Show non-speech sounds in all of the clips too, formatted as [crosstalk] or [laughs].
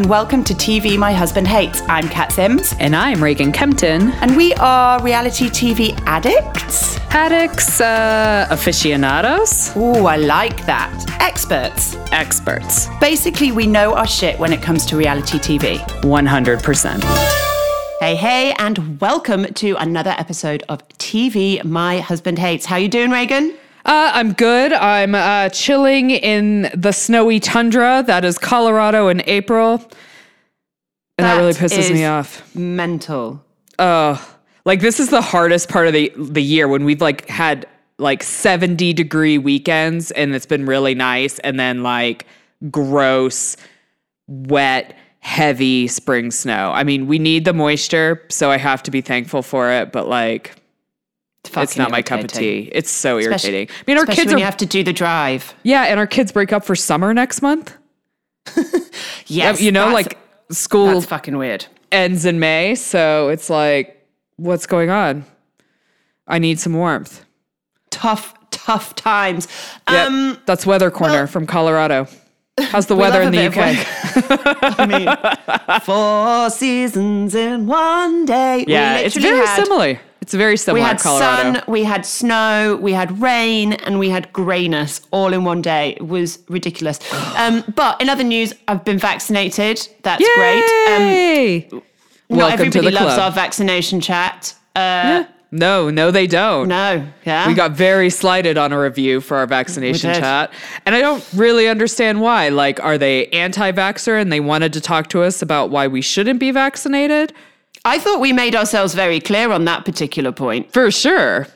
and welcome to TV My Husband Hates. I'm Kat Sims, And I'm Reagan Kempton. and we are reality TV addicts. Addicts, uh, aficionados, Ooh, I like that. Experts. experts. Basically, we know our shit when it comes to reality TV. 100%. Hey, hey, and welcome to another episode of TV My Husband Hates. How you doing, Reagan? Uh, I'm good. I'm uh, chilling in the snowy tundra that is Colorado in April. And that, really pisses is me off. Mental. Oh, like this is the hardest part of the the year when we've like had like 70 degree weekends and it's been really nice and then like gross wet heavy spring snow. I mean, we need the moisture, so I have to be thankful for it, but like it's not my cup of tea. It's so Especially- irritating. I mean, our Especially kids when are you have to do the drive. yeah, and our kids break up for summer next month. [laughs] Yes, you know, like school that's fucking weird. ends in May, so it's like what's going on? I need some warmth. Tough, tough times. Yep. Um, That's Weather Corner well- from Colorado. How's the [laughs] We weather in the UK? [laughs] I mean, four seasons in one day. Yeah, it's very had- similar. It's a very We had Colorado. sun, we had snow, we had rain, and we had grayness all in one day. It was ridiculous. [gasps] Um, but in other news, I've been vaccinated. That's great. Um, not Welcome to everybody the loves club. our vaccination chat. Uh, no, no, they don't. No, yeah. We got very slighted on a review for our vaccination chat. And I don't really understand why. Like, are they anti vaxxer and they wanted to talk to us about why we shouldn't be vaccinated? I thought we made ourselves very clear on that particular point. For sure.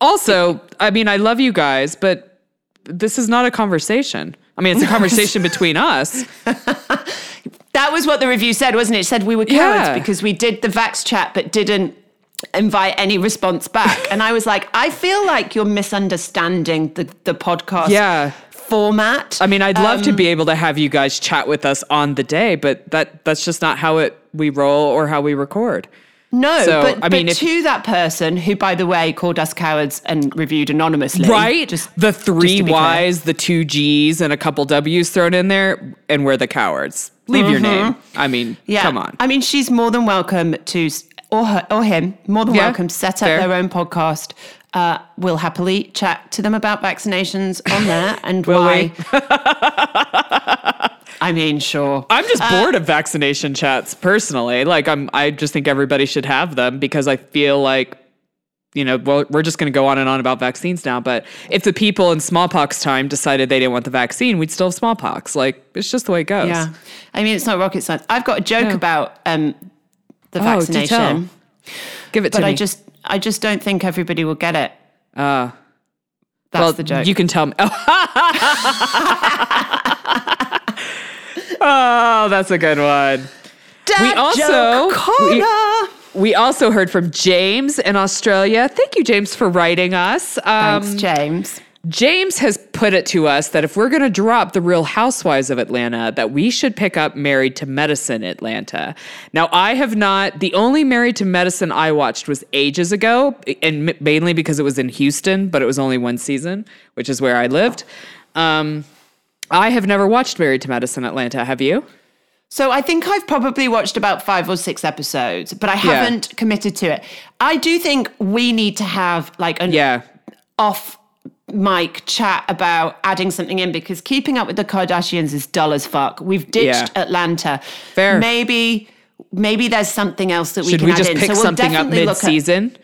Also, I mean, I love you guys, but this is not a conversation. I mean, it's a [laughs] conversation between us. [laughs] That was what the review said, wasn't it? It said we were cowards Yeah. because we did the Vax chat but didn't invite any response back. [laughs] and I was like, I feel like you're misunderstanding the, the podcast Yeah. Format. I mean, I'd love Um, to be able to have you guys chat with us on the day, but that that's just not how it we roll or how we record. no, so, but, I mean, but if- to that person who, by the way, called us cowards and reviewed anonymously. Right? Just the three to be clear. Y's, the two G's, and a couple W's thrown in there, and we're the cowards. Leave your name. I mean, Mm-hmm. Yeah. come on. I mean, she's more than welcome to, or her, or him, more than Yeah, welcome to set up fair. their own podcast. Uh, we'll happily chat to them about vaccinations on [laughs] there and why. [laughs] I mean, sure. I'm just bored of vaccination chats personally. Like I'm I just think everybody should have them because I feel like you know, well, we're just going to go on and on about vaccines now. But if the people in smallpox time decided they didn't want the vaccine, we'd still have smallpox. Like it's just the way it goes. Yeah. I mean, it's not rocket science. I've got a joke about um, the Oh, tell. vaccination, Give it to but me. I just, I just don't think everybody will get it. uh, That's well, the joke. you can tell me. [laughs] Oh, that's a good one. Dad we also- we- We also heard from James in Australia. Thank you, James, for writing us. Um, Thanks, James. James has put it to us that if we're going to drop the Real Housewives of Atlanta, that we should pick up Married to Medicine Atlanta. Now, I have not. The only Married to Medicine I watched was ages ago, and mainly because it was in Houston, but it was only one season, which is where I lived. Um, I have never watched Married to Medicine Atlanta. Have you? So I think I've probably watched about five or six episodes, but I haven't committed to it. I do think we need to have like an Yeah. off mic chat about adding something in because keeping up with the Kardashians is dull as fuck. We've ditched Yeah. Atlanta. Fair. Maybe maybe there's something else that we Should can we add just in. pick so we'll something up at- mid-season?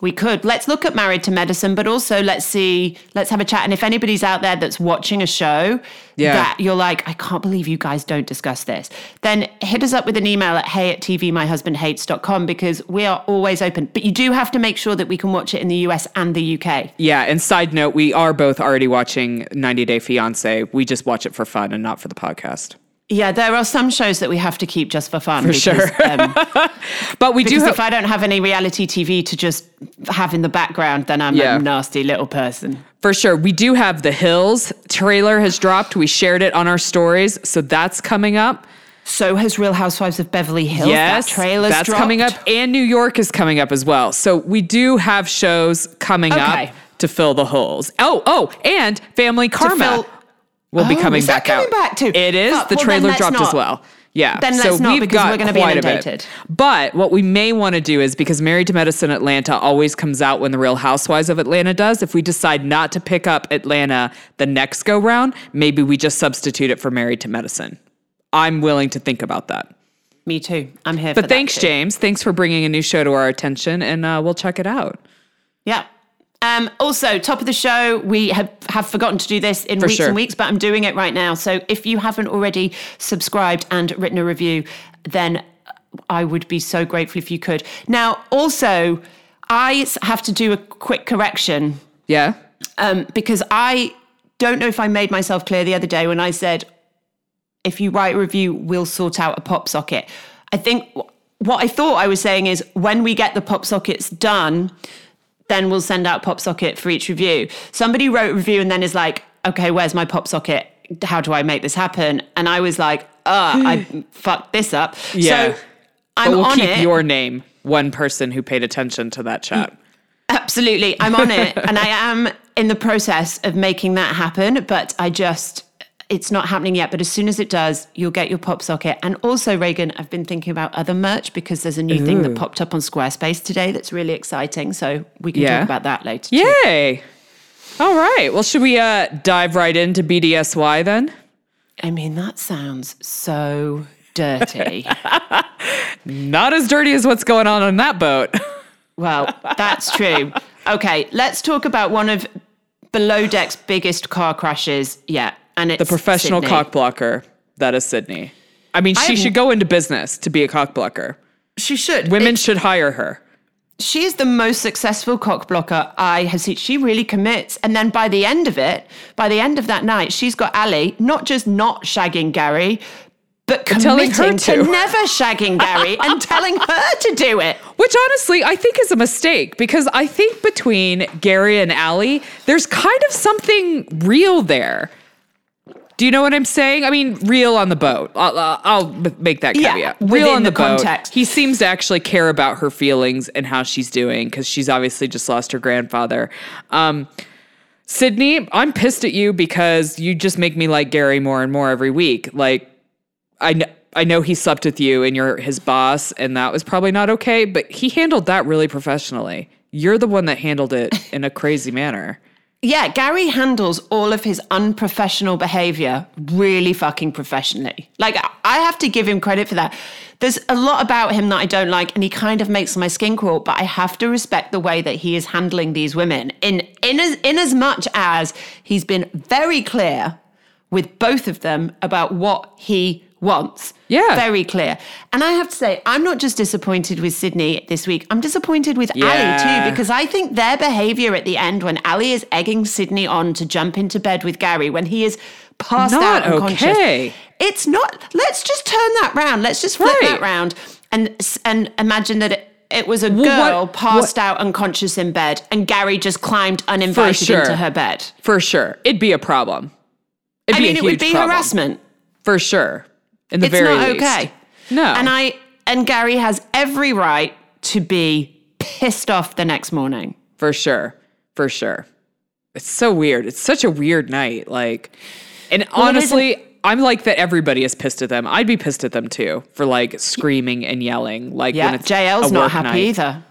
We could. Let's look at Married to Medicine, but also let's see, let's have a chat. And if anybody's out there that's watching a show Yeah. that you're like, I can't believe you guys don't discuss this, then hit us up with an email at hey at tvmyhusbandhates.com because we are always open. But you do have to make sure that we can watch it in the US and the UK. Yeah, and side note, we are both already watching 90 Day Fiance. We just watch it for fun and not for the podcast. Yeah, there are some shows that we have to keep just for fun. For because, sure. um, [laughs] But we do if I don't have any reality TV to just have in the background, then I'm Yeah. a nasty little person. for sure. We do have The Hills trailer has dropped. We shared it on our stories, so that's coming up. So has Real Housewives of Beverly Hills. yes, that trailer's that's coming up, dropped. and New York is coming up as well. So we do have shows coming Okay. up to fill the holes. Oh, oh, and Family Karma will be Oh, coming is that back out. back too? It is. Fuck, the well, trailer dropped as well. Yeah. Then let's not, we've because got we're be quite a bit. inundated. But what we may want to do is because Married to Medicine Atlanta always comes out when the Real Housewives of Atlanta does. If we decide not to pick up Atlanta the next go round, maybe we just substitute it for Married to Medicine. I'm willing to think about that. Me too. I'm here for that. But thanks. James. Thanks for bringing a new show to our attention, and uh, we'll check it out. Yeah. Um, also, top of the show, we have, have forgotten to do this in For weeks sure. and weeks, but I'm doing it right now. So if you haven't already subscribed and written a review, then I would be so grateful if you could. Now, also, I have to do a quick correction Yeah. um, because I don't know if I made myself clear the other day when I said, if you write a review, we'll sort out a pop socket. I think what I thought I was saying is when we get the pop sockets done, then we'll send out pop socket for each review. Somebody wrote a review and then is like, okay, where's my pop socket? How do I make this happen? And I was like, uh, I [sighs] fucked this up. Yeah. So I'm But we'll on keep it. your name, one person who paid attention to that chat. Absolutely. I'm on it and I [laughs] am in the process of making that happen, but I just it's not happening yet, but as soon as it does, you'll get your pop socket. And also, Reagan, I've been thinking about other merch because there's a new thing that popped up on Squarespace today that's really exciting. So we can Yeah. talk about that later. too. Yay. All right. Well, should we uh, dive right into BDSY then? I mean, that sounds so dirty. [laughs] Not as dirty as what's going on on that boat. [laughs] well, that's true. Okay, let's talk about one of Below Deck's biggest car crashes yet. And it's the professional Sydney. cock blocker that is Sydney. I mean, she have- should go into business to be a cock blocker. She should. Women It's- should hire her. she is the most successful cock blocker I have seen. She really commits. And then by the end of it, by the end of that night, she's got Alli not just not shagging Gary, but telling her committing to to. never shagging Gary [laughs] and telling her to do it. Which honestly, I think is a mistake because I think between Gary and Alli, there's kind of something real there. Do you know what I'm saying? I mean, real on the boat. I'll, I'll- I'll make that Yeah, caveat. within real on the the, boat. context. He seems to actually care about her feelings and how she's doing because she's obviously just lost her grandfather. Um, Sydney, I'm pissed at you because you just make me like Gary more and more every week. Like, I know. I know he slept with you and you're his boss, and that was probably not okay, but he handled that really professionally. You're the one that handled it in a crazy manner. Yeah, Gary handles all of his unprofessional behavior really fucking professionally. Like, I have to give him credit for that. There's a lot about him that I don't like, and he kind of makes my skin crawl, but I have to respect the way that he is handling these women in, in, as, in as much as he's been very clear with both of them about what he wants. Yeah. Very clear. And I have to say, I'm not just disappointed with Sydney this week, I'm disappointed with Alli too, because I think their behavior at the end when Alli is egging Sydney on to jump into bed with Gary when he is passed Not out unconscious. okay. It's not. Let's just turn that round. Let's just flip Right. that round and and imagine that it, it was a Well, girl what- passed out unconscious in bed and Gary just climbed uninvited sure. into her bed. For sure. It'd be a problem. It'd I be mean, it would be problem. harassment. For sure. In the It's very not least. okay. No. And I and Gary has every right to be pissed off the next morning. For sure. For sure. It's so weird. It's such a weird night. Like, and Well, honestly, I'm like that everybody is pissed at them. I'd be pissed at them too for like screaming and yelling. Like, Yeah, when it's JL's not happy night. either.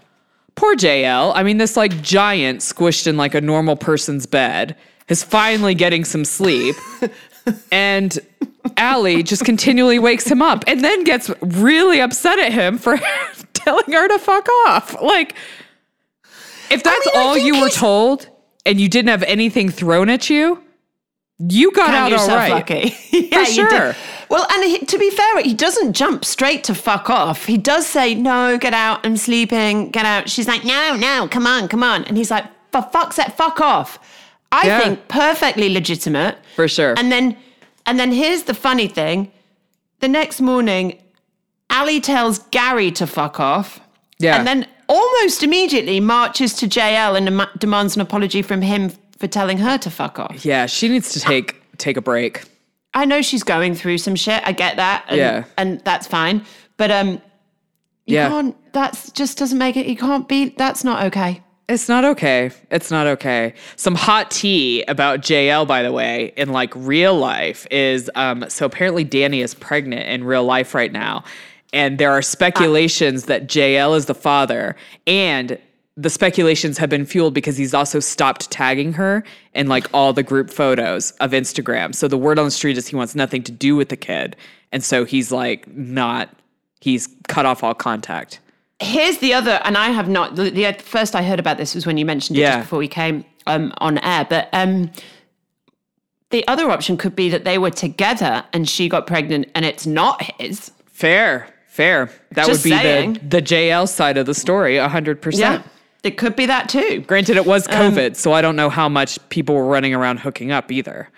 Poor JL. I mean, this like giant squished in like a normal person's bed is finally getting some sleep. [laughs] and Alli just continually wakes him up and then gets really upset at him for [laughs] telling her to fuck off. Like, if that's mean, all you were told and you didn't have anything thrown at you, you got Count out all right. lucky. [laughs] yeah, you sure. did. Well, and he, to be fair, he doesn't jump straight to fuck off. He does say, "No, get out. I'm sleeping. Get out." She's like, "No, no, come on, come on," and he's like, "For fuck's sake, fuck off." I Yeah. think perfectly legitimate. For sure. And then, and then here's the funny thing: the next morning, Alli tells Gary to fuck off. Yeah. And then almost immediately marches to JL and dem- demands an apology from him for telling her to fuck off. yeah, she needs to take take a break. I know she's going through some shit. I get that. And, Yeah. And that's fine. But um you Yeah. can't that's just doesn't make it you can't be that's not okay. It's not okay. It's not okay. Some hot tea about JL, by the way, in like real life is um, so apparently Dani is pregnant in real life right now. And there are speculations that JL is the father. And the speculations have been fueled because he's also stopped tagging her in like all the group photos of Instagram. So the word on the street is he wants nothing to do with the kid. And so he's like not, he's cut off all contact. Here's the other, and I have not. The, the first I heard about this was when you mentioned it Yeah. just before we came um, on air. But um, the other option could be that they were together and she got pregnant and it's not his. Fair, fair. That Just would be saying. the, the JL side of the story, 100%. Yeah, it could be that too. Granted, it was Um, COVID, so I don't know how much people were running around hooking up either.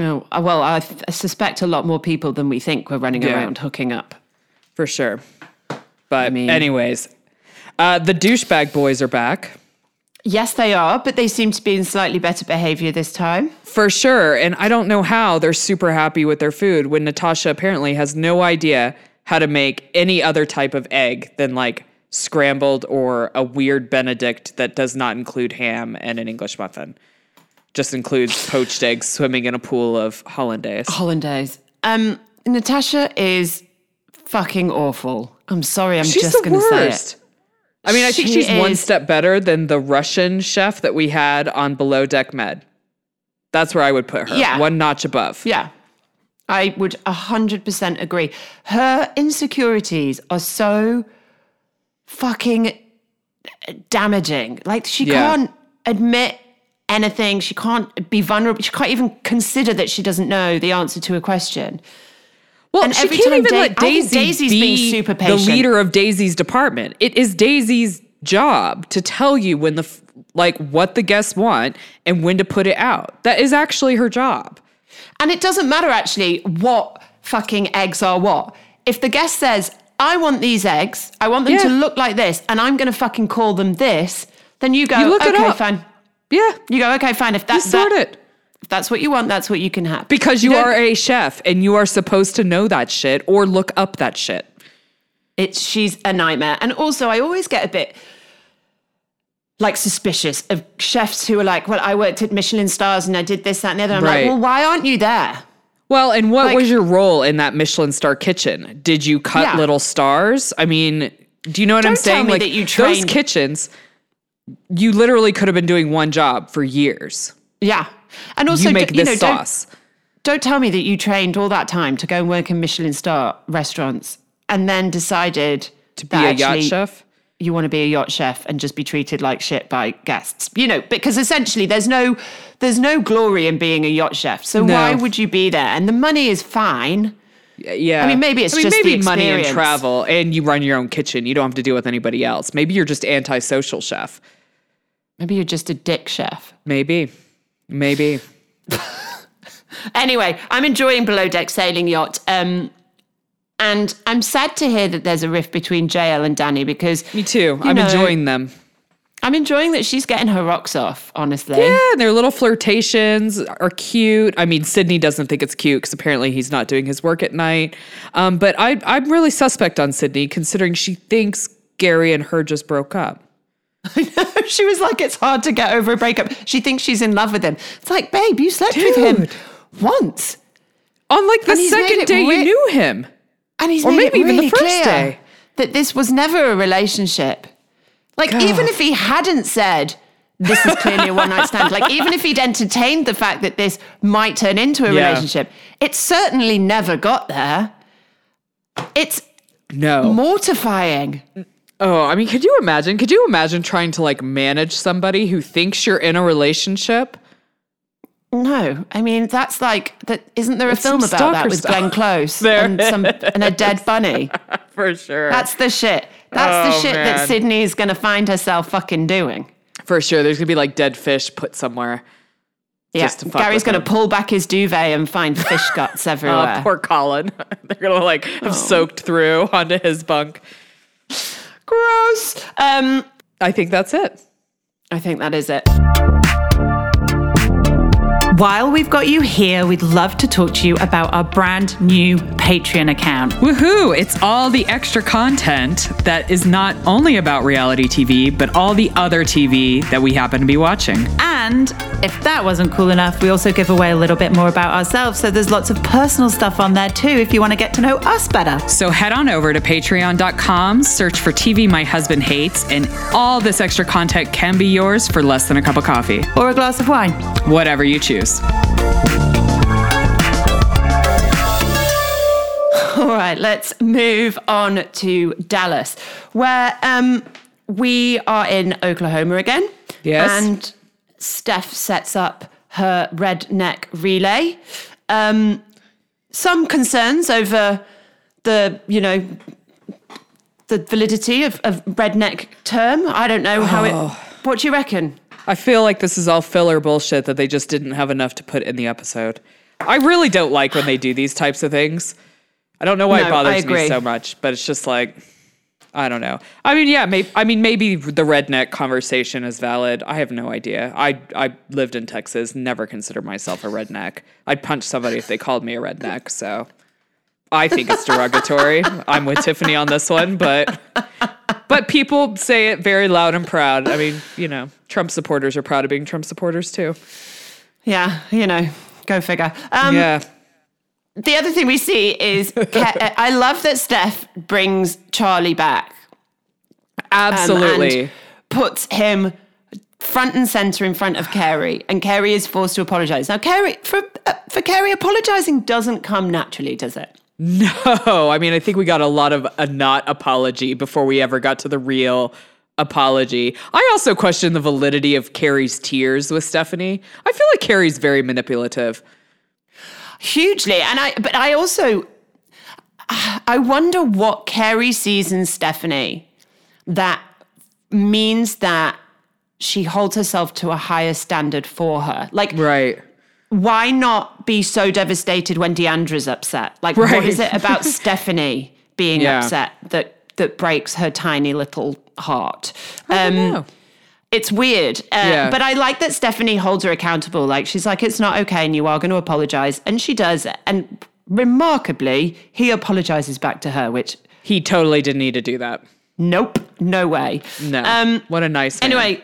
Oh, well, I, I suspect a lot more people than we think were running Yeah. around hooking up. For sure. But, mean- anyways, uh, the douchebag boys are back. Yes, they are, but they seem to be in slightly better behavior this time. For sure. And I don't know how they're super happy with their food when Natasha apparently has no idea how to make any other type of egg than like scrambled or a weird Benedict that does not include ham and an English muffin. Just includes poached eggs swimming in a pool of hollandaise. Hollandaise. Um, Natasha is fucking awful. I'm sorry, I'm She's just going to say it. I mean, I think She she's one step better than the Russian chef that we had on Below Deck Med. That's where I would put her. Yeah. One notch above. Yeah. I would 100% agree. Her insecurities are so fucking damaging. Like, she Yeah. can't admit anything. She can't be vulnerable. She can't even consider that she doesn't know the answer to a question. Well, And she every can't time even Da- let Daisy Daisy's be being super the leader of Daisy's department. It is Daisy's job to tell you when the like what the guests want and when to put it out. That is actually her job. And it doesn't matter actually what fucking eggs are what. If the guest says, I want these eggs, I want them Yeah. to look like this, and I'm going to fucking call them this, then you go, You okay, fine. Yeah, You go, okay, fine. If that's sort that, it if that's what you want, that's what you can have. because you, don't- are a chef and you are supposed to know that shit or look up that shit. It's she's a nightmare. And also I always get a bit like suspicious of chefs who are like, well, I worked at Michelin stars and I did this, that, and the other. I'm Right. like, well, why aren't you there? Well, and what Like- was your role in that Michelin star kitchen? Did you cut Yeah. little stars? I mean, do you know what I'm Don't tell saying? like that you those kitchens, you literally could have been doing one job for years. Yeah. And also, you make d- you this know, don't- sauce. don't tell me that you trained all that time to go and work in Michelin star restaurants and then decided to be a yacht chef. You want to be a yacht chef and just be treated like shit by guests, you know, because essentially there's no there's no glory in being a yacht chef. So No. why would you be there? And the money is fine. Yeah. I mean, maybe it's I mean, just maybe the money and travel, and you run your own kitchen. You don't have to deal with anybody else. Maybe you're just antisocial chef. Maybe you're just a dick chef. Maybe, maybe. Anyway, I'm enjoying Below Deck Sailing Yacht. Um, and I'm sad to hear that there's a rift between JL and Dani because Me too. I'm know, enjoying them. I'm enjoying that she's getting her rocks off, honestly. Yeah, their little flirtations are cute. I mean, Sydney doesn't think it's cute because apparently he's not doing his work at night. Um, but I, I'm really suspect on Sydney considering she thinks Gary and her just broke up. [laughs] she was like, it's hard to get over a breakup. She thinks she's in love with him. It's like, babe, you slept with him once. On like the And he's made second day re- you knew him. And he's Or maybe it even the first day. that this was never a relationship. Like, even if he hadn't said, this is clearly a one night stand, like, even if he'd entertained the fact that this might turn into a Yeah. relationship, it certainly never got there. It's No. mortifying. Oh, I mean, could you imagine? Could you imagine trying to like manage somebody who thinks you're in a relationship? No, I mean that's like that. Isn't there a some film about that with stuff. Glenn Close [laughs] and some and a dead bunny? [laughs] For sure. That's the shit. That's the Oh, shit that man. Sydney's gonna find herself fucking doing. For sure. There's gonna be like dead fish put somewhere. Yeah, to Gary's gonna him. pull back his duvet and find fish [laughs] guts oh, everywhere. Oh, poor Colin. They're gonna like Oh. have soaked through onto his bunk. Gross. Um, I think that's it. I think that is it. While we've got you here, we'd love to talk to you about our brand new Patreon account. Woohoo! It's all the extra content that is not only about reality TV, but all the other TV that we happen to be watching. And if that wasn't cool enough, we also give away a little bit more about ourselves. So there's lots of personal stuff on there too if you want to get to know us better. So head on over to patreon.com, search for TV My Husband Hates, and all this extra content can be yours for less than a cup of coffee. Or a glass of wine. Whatever you choose. [laughs] All right, let's move on to Dallas, where um, we are in Oklahoma again. Yes. And Steph sets up her redneck relay. Um, some concerns over the, you know, the validity of, of redneck term. I don't know how it. What do you reckon? I feel like this is all filler bullshit that they just didn't have enough to put in the episode. I really don't like when they do these types of things. I don't know why No, it bothers me so much, but it's just like I don't know. I mean, yeah, maybe I mean maybe the redneck conversation is valid. I have no idea. I I lived in Texas, never considered myself a redneck. I'd punch somebody if they called me a redneck, so I think it's derogatory. I'm with Tiffany on this one, but but people say it very loud and proud. I mean, you know, Trump supporters are proud of being Trump supporters too. Yeah, you know, go figure. Um, yeah. The other thing we see is Ke- [laughs] I love that Steph brings Charlie back. um, Absolutely. and puts him front and center in front of Kary, and Kary is forced to apologize. Now, Kary, for uh, for Kary, apologizing doesn't come naturally, does it? No, I mean, I think we got a lot of a not apology before we ever got to the real apology. I also question the validity of Kary's tears with Stephanie. I feel like Kary's very manipulative. Hugely, and I. But I also, I wonder what Kary sees in Stephanie that means that she holds herself to a higher standard for her. Like, Right. Why not be so devastated when D'Andra's upset? Like, what Right. is it about [laughs] Stephanie being Yeah. upset that that breaks her tiny little heart? I Um, it's weird, uh, Yeah. but I like that Stephanie holds her accountable. Like, she's like, "It's not okay, and you are going to apologize," and she does. And remarkably, he apologizes back to her, which He totally didn't need to do that. nope, no way. No. Um, what a nice man. Anyway,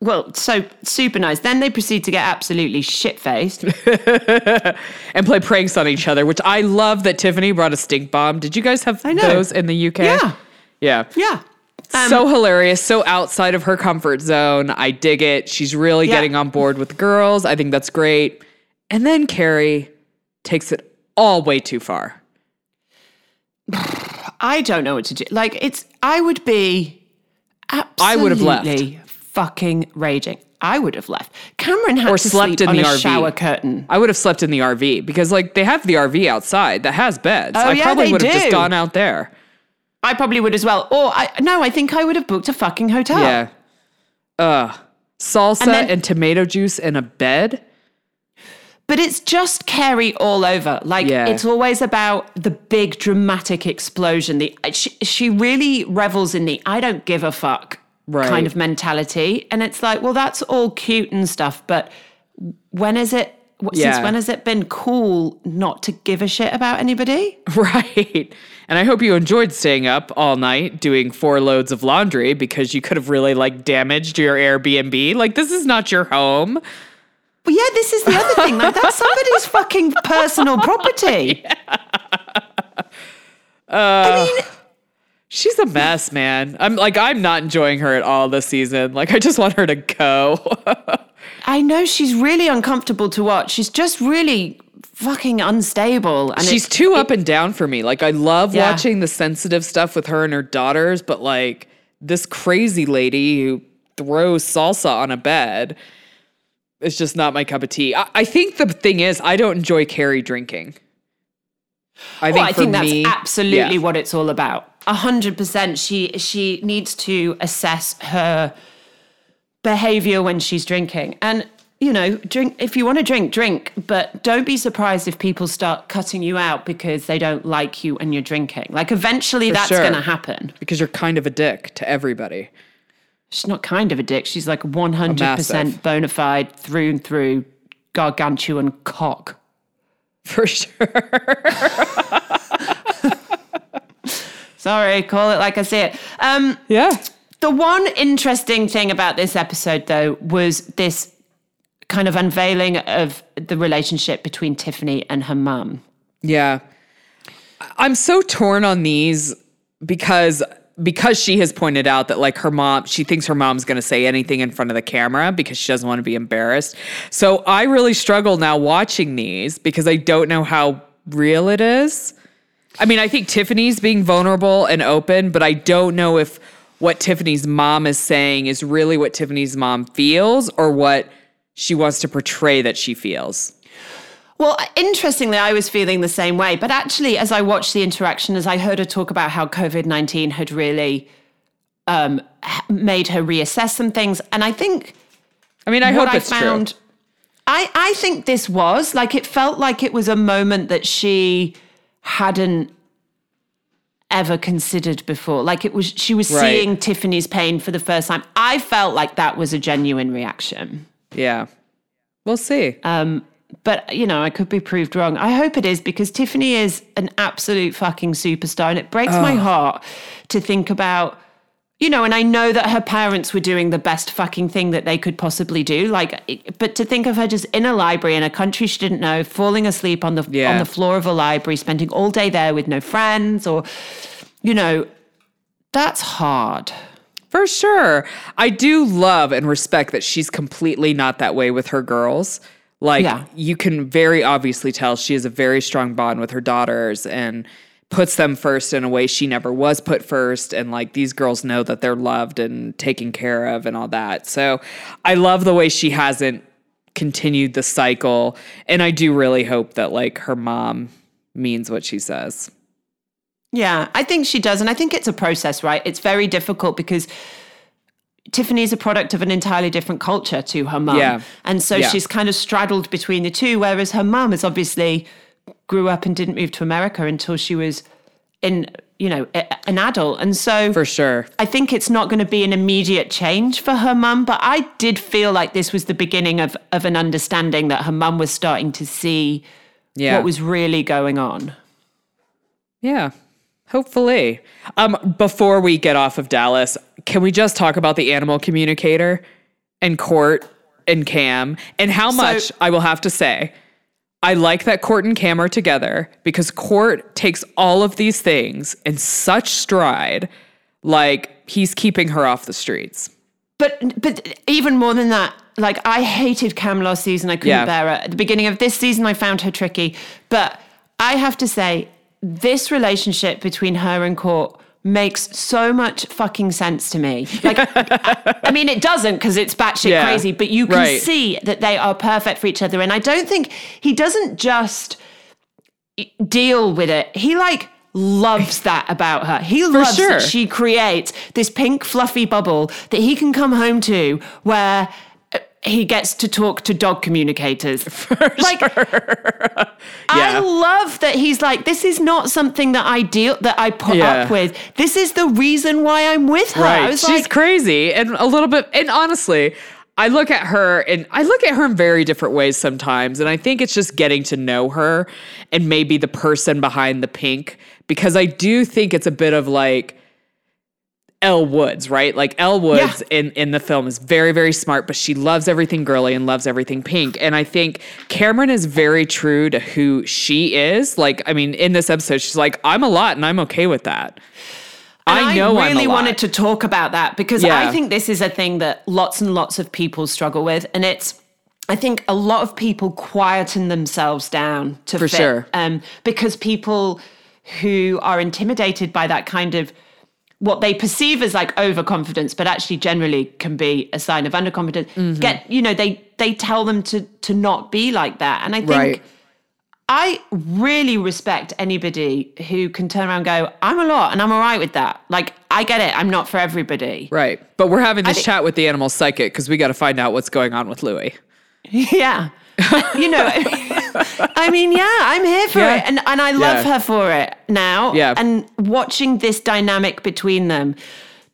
well, so super nice. Then they proceed to get absolutely shit faced. [laughs] and play pranks on each other, which I love that Tiffany brought a stink bomb. Did you guys have those in the UK? Yeah. Yeah. yeah. Um, so hilarious, so outside of her comfort zone. I dig it. She's really Yeah. getting on board with the girls. I think that's great. And then Kary takes it all way too far. [sighs] I don't know what to do. Like it's I would be absolutely I would have left. Fucking raging. I would have left. Kameron had Or to slept sleep in on the a RV. shower curtain. I would have slept in the RV because, like, they have the RV outside that has beds. Oh, I yeah, probably they would have just gone out there. I probably would as well. Or I no, I think I would have booked a fucking hotel. Yeah. Ugh. Salsa And and, tomato juice in a bed. But it's just Kary all over. Like Yeah. it's always about the big dramatic explosion. The she, she really revels in the I don't give a fuck Right. kind of mentality. And it's like, well, that's all cute and stuff, but when is it wh- since Yeah. when has it been cool not to give a shit about anybody? [laughs] Right. And I hope you enjoyed staying up all night doing four loads of laundry because you could have really like damaged your Airbnb. Like this is not your home. Well, yeah, this is the other thing. Like that's [laughs] somebody's fucking personal property. [laughs] Uh, I mean, She's a mess, man. I'm like I'm not enjoying her at all this season. Like I just want her to go. [laughs] I know she's really uncomfortable to watch. She's just really fucking unstable. And She's it- too up and down for me. Like I love Yeah. watching the sensitive stuff with her and her daughters, but like this crazy lady who throws salsa on a bed is just not my cup of tea. I, I think the thing is I don't enjoy Kary drinking. I think Well, I for think that's me, absolutely yeah. what it's all about. A hundred percent. She she needs to assess her behavior when she's drinking, and you know, drink if you want to drink, drink, but don't be surprised if people start cutting you out because they don't like you and you're drinking. Like eventually, that's sure. going to happen. because you're kind of a dick to everybody. She's not kind of a dick. She's like 100% bona fide through and through gargantuan cock. For sure. [laughs] Sorry, call it like I see it. Um, Yeah. the one interesting thing about this episode, though, was this kind of unveiling of the relationship between Tiffany and her mum. Yeah. I'm so torn on these because because she has pointed out that like her mom she thinks her mom's going to say anything in front of the camera because she doesn't want to be embarrassed. So I really struggle now watching these because I don't know how real it is. I mean, I think Tiffany's being vulnerable and open, but I don't know if what Tiffany's mom is saying is really what Tiffany's mom feels or what she wants to portray that she feels. Well, interestingly, I was feeling the same way. But actually, as I watched the interaction, as I heard her talk about how COVID 19 had really um, made her reassess some things, and I think I mean, I hope I it's found, true. I, I think this was like, it felt like it was a moment that she hadn't ever considered before. Like it was, she was Right. seeing Tiffany's pain for the first time. I felt like that was a genuine reaction. Yeah. We'll see. Um, but you know, I could be proved wrong. I hope it is because Tiffany is an absolute fucking superstar, and it breaks my oh. heart to think about. You know, and I know that her parents were doing the best fucking thing that they could possibly do. Like, but to think of her just in a library in a country she didn't know, falling asleep on the on the floor of a library, spending all day there with no friends, or, you know, that's hard. For sure. I do love and respect that she's completely not that way with her girls. Like, Yeah. you can very obviously tell she has a very strong bond with her daughters and puts them first in a way she never was put first. And like, these girls know that they're loved and taken care of and all that. So I love the way she hasn't continued the cycle. And I do really hope that like her mom means what she says. Yeah, I think she does. And I think it's a process, right? It's very difficult because Tiffany is a product of an entirely different culture to her mum. Yeah. And so Yeah. she's kind of straddled between the two, whereas her mum is obviously grew up and didn't move to America until she was in, you know, a- an adult. And so For sure. I think it's not going to be an immediate change for her mum, but I did feel like this was the beginning of, of an understanding that her mum was starting to see Yeah. what was really going on. Yeah. Hopefully. Um, before we get off of Dallas, can we just talk about the animal communicator and Court and Cam and how much I will have to say. I like that Court and Cam are together because Court takes all of these things in such stride, like he's keeping her off the streets. But but even more than that, like I hated Cam last season. I couldn't Yeah. bear her. At the beginning of this season, I found her tricky. But I have to say, this relationship between her and Court makes so much fucking sense to me. Like, [laughs] I, mean, it doesn't because it's batshit Yeah. crazy, but you can Right. see that they are perfect for each other. And I don't think he doesn't just deal with it. He like loves that about her. He loves sure. that she creates this pink fluffy bubble that he can come home to where he gets to talk to dog communicators. [laughs] like [laughs] I Yeah. love that he's like this is not something that I deal that I put Yeah. up with. This is the reason why I'm with her. I Right. She's like crazy and a little bit and honestly, I look at her and I look at her in very different ways sometimes and I think it's just getting to know her and maybe the person behind the pink because I do think it's a bit of like Elle Woods, right? Like Elle Woods in, in the film is very, very smart, but she loves everything girly and loves everything pink. And I think Kameron is very true to who she is. Like, I mean, in this episode, she's like, I'm a lot and I'm okay with that. And I know I'm really wanted to talk about that because Yeah. I think this is a thing that lots and lots of people struggle with. And it's, I think a lot of people quieten themselves down to For fit, sure. Um, because people who are intimidated by that kind of what they perceive as like overconfidence, but actually generally can be a sign of underconfidence. Mm-hmm. Get you know they they tell them to to not be like that, and I think Right. I really respect anybody who can turn around and go, I'm a lot and I'm all right with that. Like, I get it. I'm not for everybody. Right. But we're having this think- chat with the animal psychic because we got to find out what's going on with Louis. [laughs] yeah. you know, [laughs] I mean, yeah, I'm here for Yeah. it. And, and I love Yeah. her for it now. Yeah. And watching this dynamic between them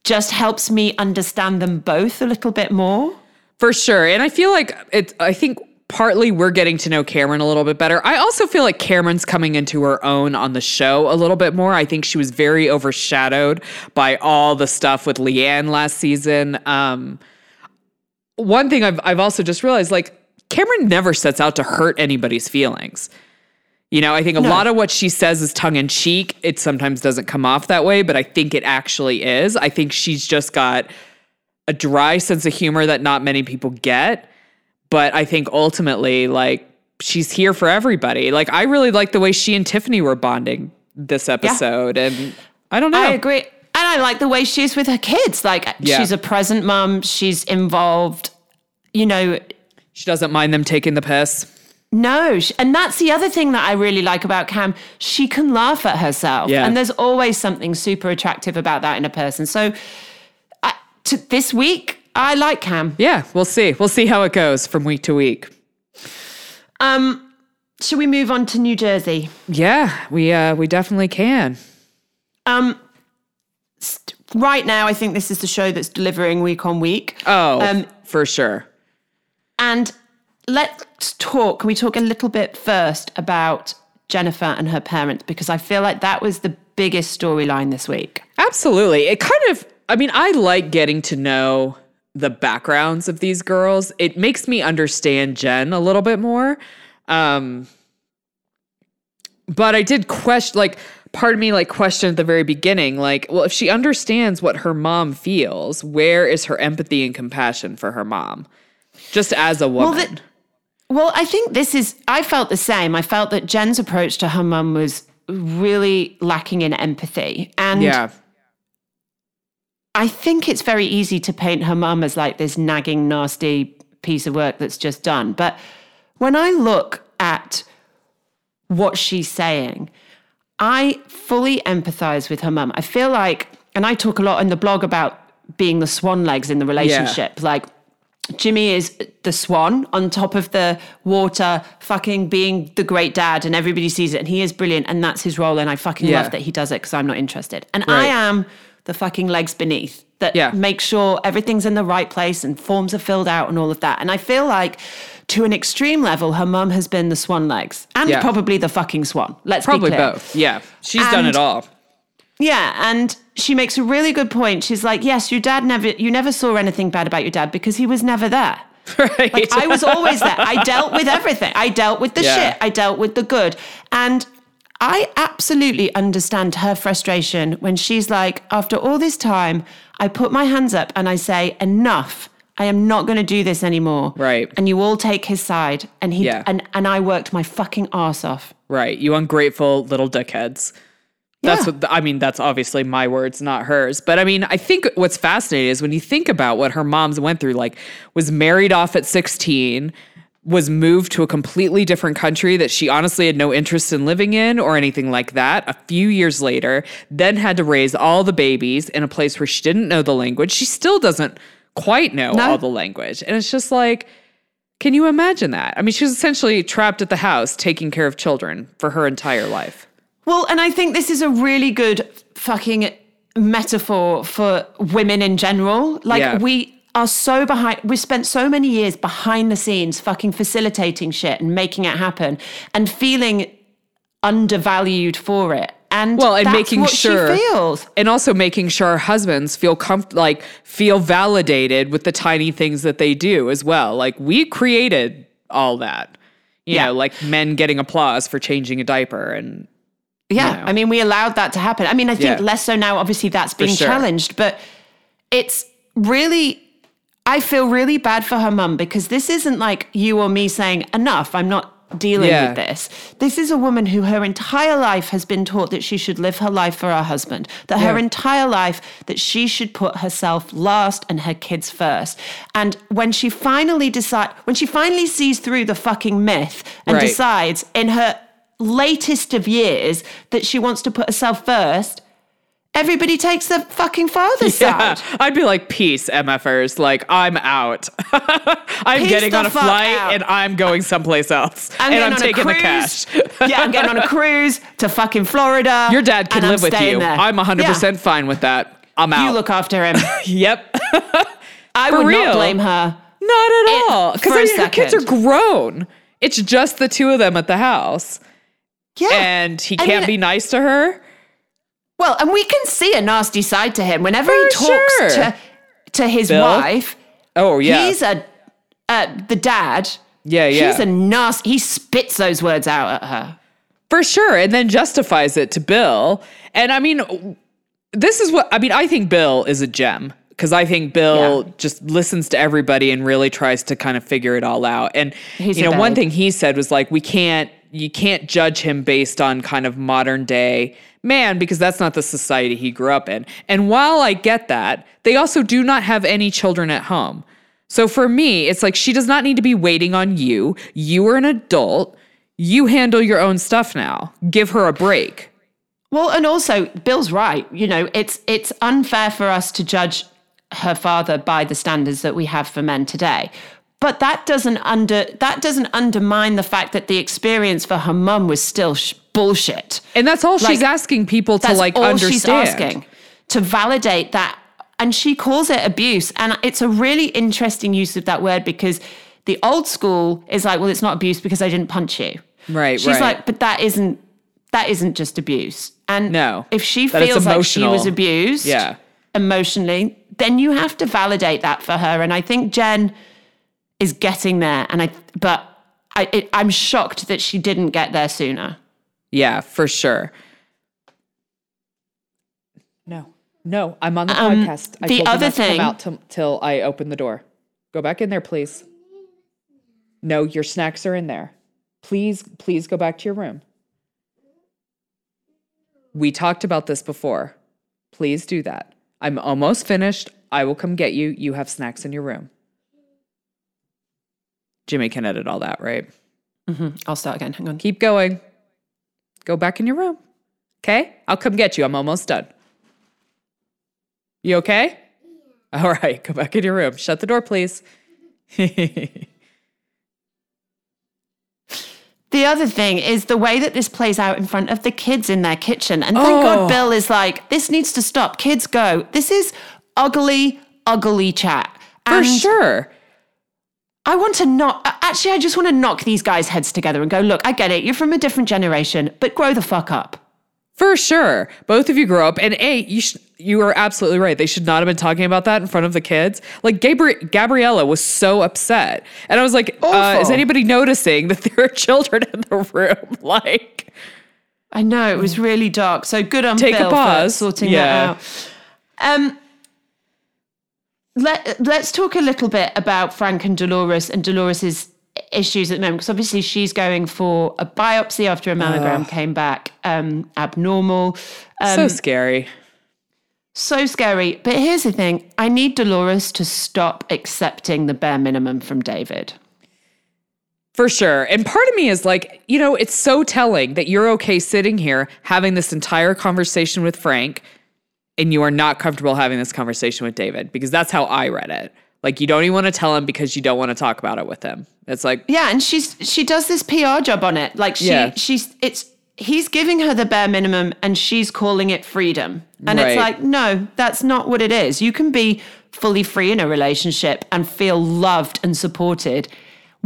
just helps me understand them both a little bit more. For sure. And I feel like it I think partly we're getting to know Kameron a little bit better. I also feel like Kameron's coming into her own on the show a little bit more. I think she was very overshadowed by all the stuff with LeeAnne last season. Um, one thing I've I've also just realized like Kameron never sets out to hurt anybody's feelings. You know, I think a No. lot of what she says is tongue in cheek. It sometimes doesn't come off that way, but I think it actually is. I think she's just got a dry sense of humor that not many people get. But I think ultimately, like, she's here for everybody. Like, I really like the way she and Tiffany were bonding this episode. And I don't know. I agree. And I like the way she's with her kids. Like Yeah. she's a present mom, she's involved, you know, She doesn't mind them taking the piss. no. And that's the other thing that I really like about Cam. She can laugh at herself. Yeah. And there's always something super attractive about that in a person. So I, to, this week, I like Cam. Yeah, we'll see. We'll see how it goes from week to week. Um, should we move on to New Jersey? Yeah, we uh we definitely can. Um, st- right now, I think this is the show that's delivering week on week. Oh, Um, for sure. And let's talk. Can we talk a little bit first about Jennifer and her parents? Because I feel like that was the biggest storyline this week. Absolutely. It kind of, I mean, I like getting to know the backgrounds of these girls. It makes me understand Jen a little bit more. Um, but I did question, like, part of me, like, questioned at the very beginning, like, well, if she understands what her mom feels, where is her empathy and compassion for her mom? Just as a woman. the- Well, I think this is, I felt the same. I felt that Jen's approach to her mum was really lacking in empathy. And yeah. I think it's very easy to paint her mum as like this nagging, nasty piece of work that's just done. But when I look at what she's saying, I fully empathize with her mum. I feel like, and I talk a lot in the blog about being the swan legs in the relationship. Like, Jimmy is the swan on top of the water, fucking being the great dad, and everybody sees it, and he is brilliant, and that's his role, and I fucking Yeah. love that he does it because I'm not interested. And I am the fucking legs beneath that Yeah. make sure everything's in the right place and forms are filled out and all of that. And I feel like to an extreme level, her mum has been the swan legs and Yeah. probably the fucking swan. Let's Probably be clear. both. Yeah. She's done it all. Yeah, and she makes a really good point. She's like, "Yes, your dad never you never saw anything bad about your dad because he was never there." [laughs] Right. Like I was always there. I dealt with everything. I dealt with the Yeah. shit. I dealt with the good. And I absolutely understand her frustration when she's like, after all this time, I put my hands up and I say, enough. I am not going to do this anymore. Right. And you all take his side. And he Yeah. and, and I worked my fucking ass off. Right. You ungrateful little dickheads. That's Yeah. what I mean. That's obviously my words, not hers. But I mean, I think what's fascinating is when you think about what her mom's went through, like, was married off at 16, was moved to a completely different country that she honestly had no interest in living in or anything like that. A few years later, then had to raise all the babies in a place where she didn't know the language. She still doesn't quite know No. all the language. And it's just like, can you imagine that? I mean, she was essentially trapped at the house taking care of children for her entire life. Well, and I think this is a really good fucking metaphor for women in general. Like Yeah. we are so behind we spent so many years behind the scenes fucking facilitating shit and making it happen and feeling undervalued for it. And Well, and making sure feels. and also making sure our husbands feel comf- like feel validated with the tiny things that they do as well. Like we created all that. You Yeah. know, like men getting applause for changing a diaper and Yeah. I mean, we allowed that to happen. I mean, I think Yeah. less so now. Obviously, that's being sure. challenged, but it's really. I feel really bad for her mum because this isn't like you or me saying enough. I'm not dealing Yeah. with this. This is a woman who her entire life has been taught that she should live her life for her husband, that her entire life that she should put herself last and her kids first. And when she finally decide when she finally sees through the fucking myth and Right. decides in her latest of years that she wants to put herself first, everybody takes the fucking father's yeah, side. I'd be like, peace, MFers. Like, I'm out. [laughs] I'm Peace getting on a flight out. and I'm going someplace else. [laughs] I'm and I'm taking the cash. [laughs] yeah, I'm getting on a cruise to fucking Florida. Your dad can and I'm live with you. there. I'm 100% fine with that. I'm out. you look after him. yep. I For would real. not blame her. Not at all. Because I mean, her kids are grown. It's just the two of them at the house. Yeah. And he I can't mean- be nice to her. Well, and we can see a nasty side to him whenever For he talks sure. to to his Bill? wife. Oh, yeah. He's a uh, the dad. Yeah, yeah. He's a nasty. He spits those words out at her. For sure. And then justifies it to Bill. And I mean, this is what I mean. I think Bill is a gem because I think Bill Yeah. just listens to everybody and really tries to kind of figure it all out. And, He's you know, one thing he said was like, we can't, you can't judge him based on kind of modern day man because that's not the society he grew up in. And while I get that, they also do not have any children at home. So for me, it's like she does not need to be waiting on you. You are an adult. You handle your own stuff now. Give her a break. Well, and also Bill's right. You know, it's it's unfair for us to judge her father by the standards that we have for men today. But that doesn't under that doesn't undermine the fact that the experience for her mum was still sh- bullshit. And that's all she's asking people to like understand. she's asking to validate that, and she calls it abuse. And it's a really interesting use of that word because the old school is like, well, it's not abuse because I didn't punch you. Right, She's right. like, but that isn't that isn't just abuse. And No, if she feels like she was abused, Yeah. emotionally, then you have to validate that for her. And I think Jen is getting there. And I, but I, it, I'm shocked that she didn't get there sooner. Yeah, for sure. No, no, I'm on the Um, podcast. I the told you other to thing- come out till, till I open the door. Go back in there, please. No, your snacks are in there. Please, please go back to your room. We talked about this before. Please do that. I'm almost finished. I will come get you. You have snacks in your room. Jimmy can edit all that, right? Mm-hmm. I'll start again. Hang on. Keep going. Go back in your room. Okay? I'll come get you. I'm almost done. You okay? All right, go back in your room. Shut the door, please. [laughs] The other thing is the way that this plays out in front of the kids in their kitchen. And thank Oh. God Bill is like, this needs to stop. Kids go. This is ugly, ugly chat. For And sure. I want to knock, actually, I just want to knock these guys' heads together and go, look, I get it. You're from a different generation, but grow the fuck up. For sure. Both of you grow up. And A, you, sh- you are absolutely right. They should not have been talking about that in front of the kids. Like, Gabri- Gabriella was so upset. And I was like, uh, is anybody noticing that [laughs] there are children in the room? [laughs] like, I know it was really dark. So good on Take a Bill for pause. sorting Yeah. that out. Um, let Let's talk a little bit about Frank and Dolores and Dolores's issues at the moment because obviously she's going for a biopsy after a mammogram came back um, abnormal. Um, so scary. so scary. But here's the thing: I need Dolores to stop accepting the bare minimum from David. For sure. And part of me is like, you know, it's so telling that you're okay sitting here having this entire conversation with Frank and you are not comfortable having this conversation with David because that's how I read it. Like, you don't even want to tell him because you don't want to talk about it with him. It's like, Yeah, and she's she does this PR job on it. Like she Yeah. she's it's he's giving her the bare minimum and she's calling it freedom. And Right. it's like, no, that's not what it is. You can be fully free in a relationship and feel loved and supported.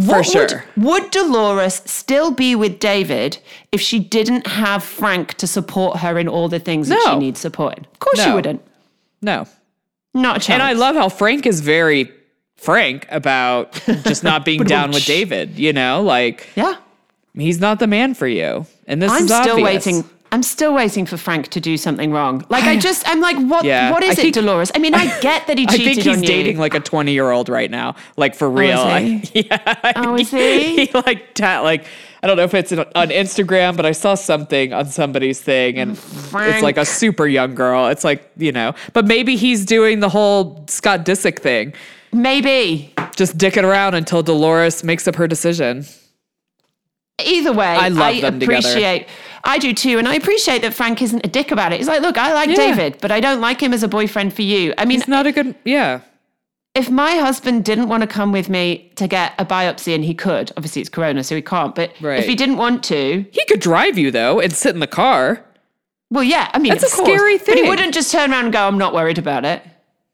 What sure. Would, would Dolores still be with David if she didn't have Frank to support her in all the things that she needs support in? Of course she wouldn't. no. Not a chance. And I love how Frank is very frank about just not [laughs] being down with David, you know? Like, Yeah. he's not the man for you. And this I'm is still obvious. waiting. I'm still waiting for Frank to do something wrong. Like I [sighs] just, I'm like, what? Yeah, what is I it, Dolores? I mean, I [laughs] get that he cheated. I think he's on you. dating like a 20 year old right now, like for oh, real. is he? [laughs] yeah. Oh, is he? he like ta- like I don't know if it's on on Instagram, but I saw something on somebody's thing, and it's like a super young girl. It's like you know, but maybe he's doing the whole Scott Disick thing, Maybe. just dicking around until Dolores makes up her decision. Either way, I love them together. appreciate. I do too, and I appreciate that Frank isn't a dick about it. He's like, look, I like Yeah. David, but I don't like him as a boyfriend for you. I mean, It's not a good, yeah, if my husband didn't want to come with me to get a biopsy, and he could, obviously it's Corona, so he can't. But Right. if he didn't want to, he could drive you though and sit in the car. well, yeah, I mean, That's a course. scary But he wouldn't just turn around and go, "I'm not worried about it."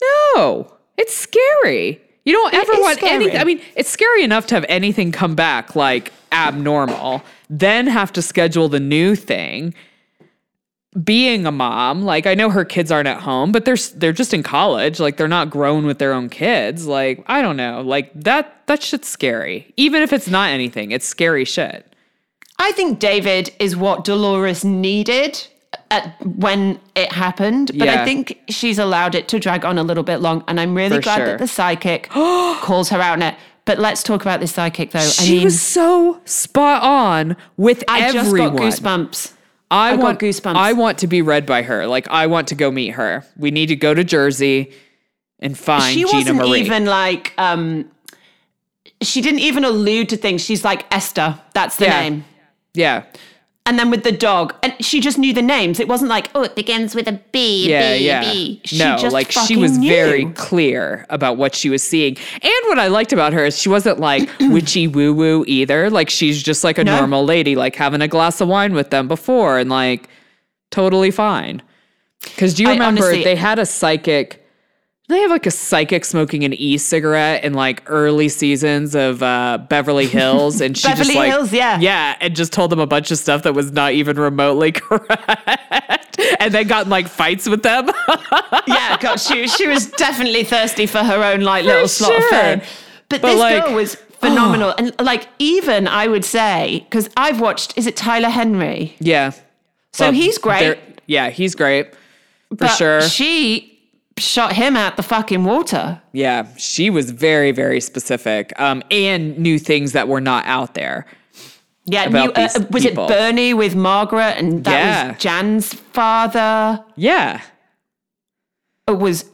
No, it's scary. You don't ever is want scary. anything. I mean, it's scary enough to have anything come back like abnormal, then have to schedule the new thing. Being a mom, like I know her kids aren't at home, but they're they're just in college. Like they're not grown with their own kids. Like I don't know. Like that that shit's scary. Even if it's not anything, it's scary shit. I think David is what Dolores needed at, when it happened, but Yeah. I think she's allowed it to drag on a little bit long. And I'm really For glad sure. that the psychic [gasps] calls her out on it. But let's talk about this psychic, though. I She mean, was so spot on with I just got goosebumps. I, I want goosebumps. I want to be read by her. Like I want to go meet her. We need to go to Jersey and find She Gina wasn't Marie. even like, um, she didn't even allude to things. She's like, Esther, that's the Yeah. name. yeah. And then with the dog, and she just knew the names. It wasn't like, oh, it begins with a B, Yeah, B, yeah. B. She no, just like she was knew. very clear about what she was seeing. And what I liked about her is she wasn't like witchy woo woo either. Like she's just like a No. normal lady, like having a glass of wine with them before and like totally fine. Because do you remember honestly- they had a psychic? They have like a psychic smoking an e-cigarette in like early seasons of uh, Beverly Hills, and she [laughs] just like Hills, yeah. yeah, and just told them a bunch of stuff that was not even remotely [laughs] correct, and they got in like fights with them. [laughs] yeah, God, she she was definitely thirsty for her own like little slot of fame. But, But, this like- girl was phenomenal, and like even I would say because I've watched. Is it Tyler Henry? Yeah. So he's great. Yeah, he's great. For But sure. She shot him out the fucking water. yeah, she was very, very specific um, and knew things that were not out there. Yeah, knew- uh, these was people. it Bernie with Margaret, and that Yeah. was Jan's father? Yeah, It was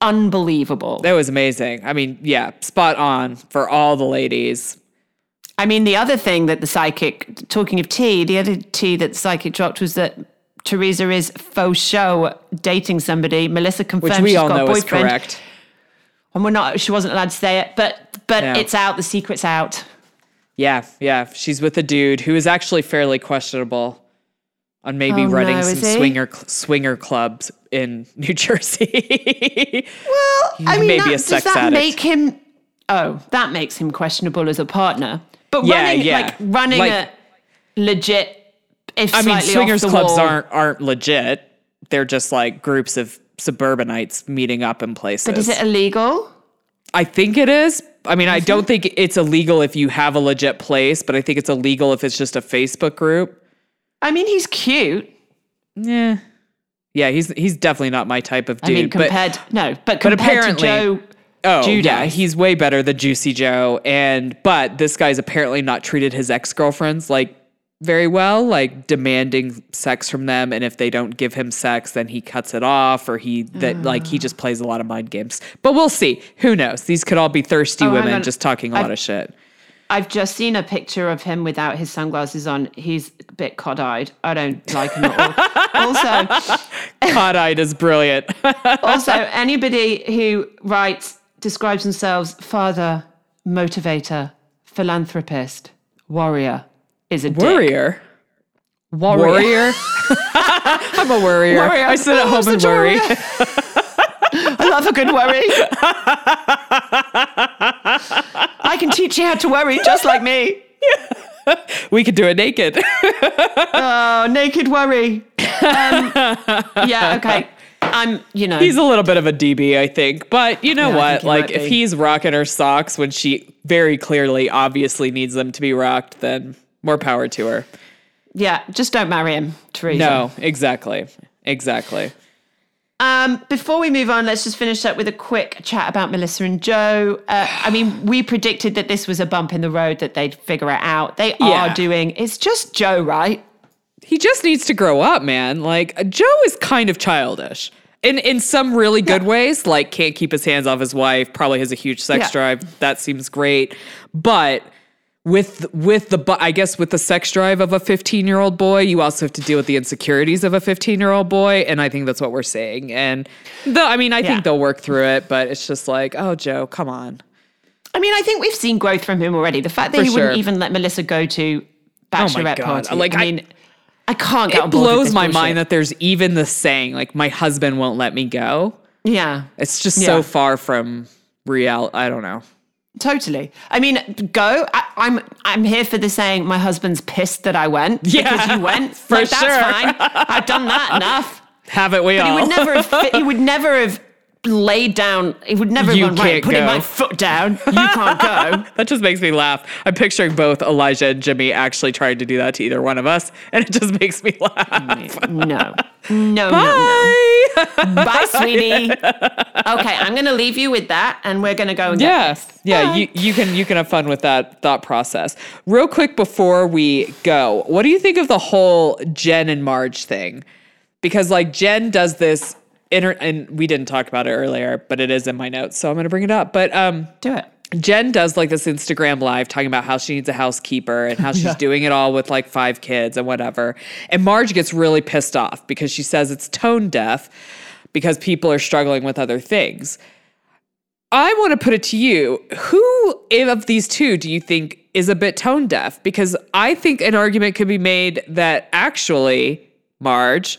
unbelievable. that was amazing. I mean, yeah, spot on for all the ladies. I mean, the other thing that the psychic, talking of tea, the other tea that the psychic dropped was that Teresa is faux show dating somebody. Melissa confirmed Which we she's all got know a is boyfriend. correct. And we're not, she wasn't allowed to say it, but but Yeah. it's out, the secret's out. Yeah, yeah. She's with a dude who is actually fairly questionable on maybe Oh, running no, some swinger cl- swinger clubs in [laughs] New Jersey. Well, I mean, maybe that, a does that addict. make him, oh, that makes him questionable as a partner. But Yeah, running, yeah. like running Like- a legit, if I mean, swingers clubs wall- aren't aren't legit. They're just like groups of suburbanites meeting up in places. But is it illegal? I think it is. I mean, I don't think it's illegal if you have a legit place, but I think it's illegal if it's just a Facebook group. I mean, he's cute. Yeah. Yeah, he's he's definitely not my type of dude. I mean, but compared no, but compared apparently- to Joe oh, Giudice. yeah, he's way better than Juicy Joe. And but this guy's apparently not treated his ex girlfriends like very well, like demanding sex from them, and if they don't give him sex, then he cuts it off, or he that like he just plays a lot of mind games. But we'll see. Who knows? These could all be thirsty Oh, women just talking a I've- lot of shit. I've just seen a picture of him without his sunglasses on. He's a bit cod-eyed. I don't like him at all. [laughs] also, Cod eyed is brilliant. [laughs] also anybody who writes describes themselves father, motivator, philanthropist, warrior is a dick. Warrior. Warrior. Warrior. [laughs] I'm a warrior. Warrior. I sit at Oh, home and worry. [laughs] I love a good worry. I can teach you how to worry just like me. we could do it naked. [laughs] Oh, naked worry. Um, yeah, okay. I'm, you know. he's a little bit of a DB, I think. But you know Yeah, what? Like, if he's rocking her socks when she very clearly, obviously needs them to be rocked, then more power to her. yeah, just don't marry him, Teresa. No, exactly. Exactly. Um, before we move on, let's just finish up with a quick chat about Melissa and Joe. Uh, I mean, we predicted that this was a bump in the road, that they'd figure it out. They Yeah. are doing. It's just Joe, right? He just needs to grow up, man. Like, Joe is kind of childish. In, in some really good ways, like can't keep his hands off his wife, probably has a huge sex Yeah. drive. That seems great. But with with the I guess with the sex drive of a 15 year old boy, you also have to deal with the insecurities of a 15 year old boy, and I think that's what we're saying. And though I mean, I Yeah. think they'll work through it, but it's just like, oh, Joe, come on. I mean, I think we've seen growth from him already. The fact that For he wouldn't even let Melissa go to oh bachelorette God. party. Like, I I- mean, I, can't get It blows my bullshit. mind that there's even the saying like, my husband won't let me go. Yeah. It's just Yeah. so far from real. I don't know. Totally. I mean, go. I, I'm I'm here for the saying. My husband's pissed that I went Yeah, because you went. [laughs] for like, that's sure. fine. I've done that [laughs] enough. Have it we But he would never have. He would never have laid down. It would never You gone right. Putting go." my foot down. You can't go. [laughs] that just makes me laugh. I'm picturing both Elijah and Jimmy actually trying to do that to either one of us, [laughs] and it just makes me laugh. No. No. No. No. Bye. Bye, [laughs] sweetie. Okay, I'm going to leave you with that, and we're going to go and this. yeah. Bye. You you can you can have fun with that thought process. Real quick before we go, what do you think of the whole Jen and Marge thing? Because like Jen does this inter and we didn't talk about it earlier, but it is in my notes, so I'm going to bring it up. But um, do it. Jen does like this Instagram live talking about how she needs a housekeeper and how she's [laughs] doing it all with like five kids and whatever. And Marge gets really pissed off because she says it's tone deaf because people are struggling with other things. I want to put it to you who of these two do you think is a bit tone deaf? Because I think an argument could be made that actually, Marge,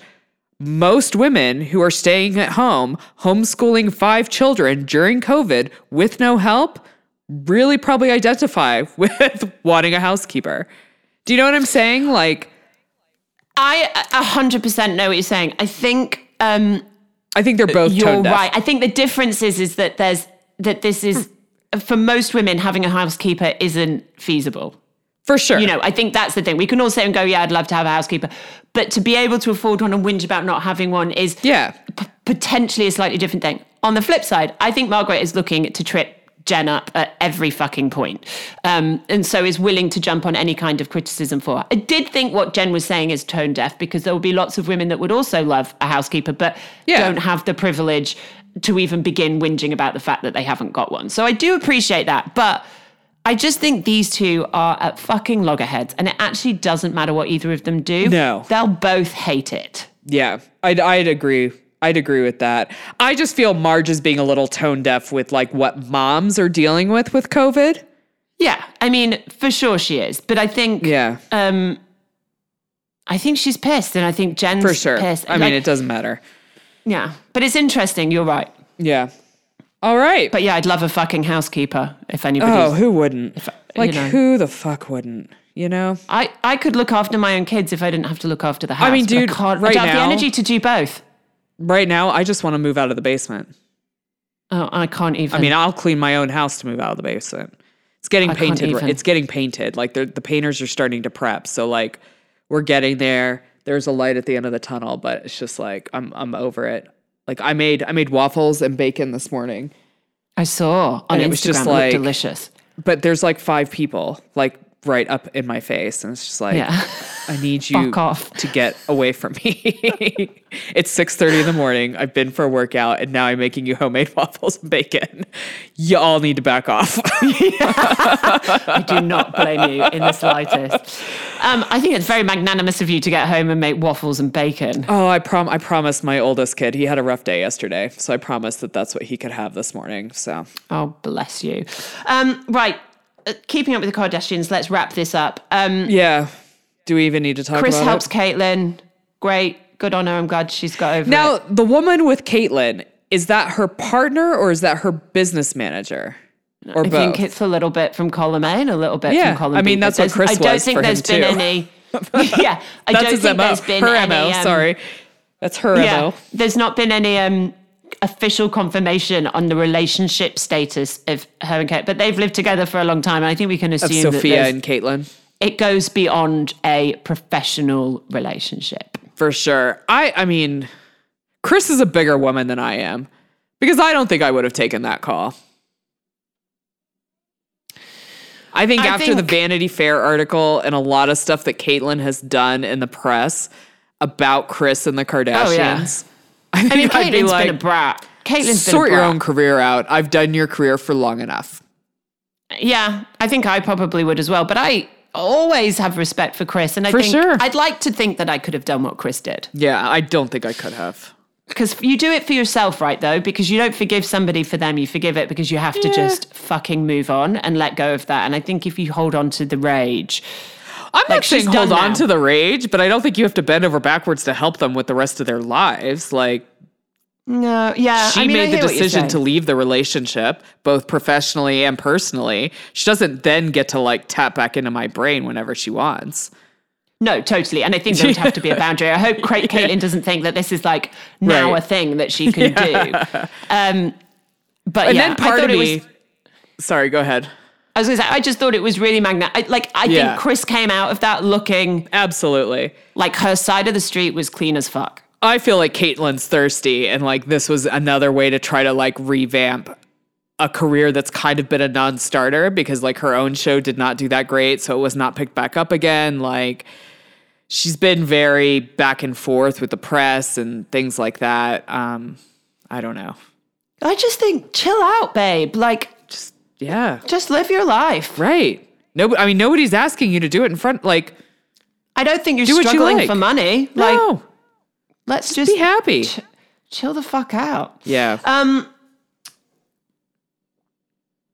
most women who are staying at home, homeschooling five children during COVID with no help, really probably identify [laughs] with wanting a housekeeper. Do you know what I'm saying? Like, I hundred percent know what you're saying. I think um, I think they're both you're right. I think the difference is is that there's that this is for most women having a housekeeper isn't feasible. For sure. You know, I think that's the thing. We can all sit and go, yeah, I'd love to have a housekeeper, but to be able to afford one and whinge about not having one is Yeah. p- potentially a slightly different thing. On the flip side, I think Margaret is looking to trip Jen up at every fucking point. Um, and so is willing to jump on any kind of criticism for her. I did think what Jen was saying is tone deaf because there will be lots of women that would also love a housekeeper, but Yeah. don't have the privilege to even begin whinging about the fact that they haven't got one. So I do appreciate that. But I just think these two are at fucking loggerheads, and it actually doesn't matter what either of them do. No. They'll both hate it. Yeah, I'd, I'd agree. I'd agree with that. I just feel Marge is being a little tone deaf with like what moms are dealing with with COVID. Yeah, I mean, for sure she is. But I think, Yeah, um, I think she's pissed, and I think Jen's for sure. pissed. I mean, it doesn't matter. yeah, but it's interesting. You're right. Yeah. All right. But yeah, I'd love a fucking housekeeper if anybody. oh, who wouldn't? like, you know. who the fuck wouldn't? You know? I, I could look after my own kids if I didn't have to look after the house. I mean, dude, I, can't, right I don't have the energy to do both. Right now, I just want to move out of the basement. Oh, I can't even. I mean, I'll clean my own house to move out of the basement. It's getting I painted. It's getting painted. Like the the painters are starting to prep. So like, we're getting there. There's a light at the end of the tunnel, but it's just like I'm I'm over it. Like I made I made waffles and bacon this morning. I saw on And Instagram. it was just like- delicious. but there's like five people like right up in my face and it's just like Yeah. i need [laughs] you off. to get away from me [laughs] it's 6.30 in the morning i've been for a workout and now i'm making you homemade [laughs] waffles and bacon you all need to back off I do not blame you in the slightest. Um, I think it's very magnanimous of you to get home and make waffles and bacon. oh i prom i promised my oldest kid he had a rough day yesterday so i promised that that's what he could have this morning so Oh, bless you. Um, right. Uh, keeping up with the Kardashians, let's wrap this up. Um, yeah do we even need to talk Kris helps it? Caitlyn. Great. Good on her. I'm glad she's got over now it. the woman with caitlyn is that her partner or is that her business manager or I both think it's a little bit from column A and a little bit Yeah, from column I B. mean, that's what Kris I don't think there's been too. any. [laughs] [laughs] yeah, I That's don't think MO. there's been her any. MO. um, sorry, that's her Yeah, MO. there's not been any um, official confirmation on the relationship status of her and Kate, but they've lived together for a long time. And I think we can assume that Sophia and Caitlyn it goes beyond a professional relationship. for sure. I, I mean, Kris is a bigger woman than I am because I don't think I would have taken that call. I think I after the Vanity Fair article and a lot of stuff that Caitlyn has done in the press about Kris and the oh, Kardashians, I, think I mean, I'd be Caitlyn's like, been a brat. Caitlyn's sort your own career out. I've done your career for long enough. Yeah, I think I probably would as well. But I always have respect for Kris, and I For think sure. I'd like to think that I could have done what Kris did. Yeah, I don't think I could have. Because you do it for yourself, right? Though, because you don't forgive somebody for them, you forgive it because you have to just fucking move on and let go of that. And I think if you hold on to the rage, I'm not Like, she's saying hold on now. to the rage, but I don't think you have to bend over backwards to help them with the rest of their lives. Like, No, yeah. She I mean, made the hear what you're decision to leave the relationship, both professionally and personally. She doesn't then get to like tap back into my brain whenever she wants. No, totally. And I think there would have to be a [laughs] boundary. I hope Cra- Caitlyn doesn't think that this is like now Right. a thing that she can [laughs] do. Um, but And yeah, then part I thought of it me. was. sorry, go ahead. I was gonna say, I just thought it was really magnetic. Like, I Yeah. think Kris came out of that looking Absolutely. like her side of the street was clean as fuck. I feel like Caitlyn's thirsty, and like this was another way to try to like revamp a career that's kind of been a non-starter because like her own show did not do that great, so it was not picked back up again. Like she's been very back and forth with the press and things like that. Um, I don't know. I just think, chill out, babe. Like, Just yeah, just live your life. right. No, I mean nobody's asking you to do it in front. Like I don't think you're Do what you struggling like. for money. Like, no, let's just be happy. ch- chill the fuck out. Yeah. Um,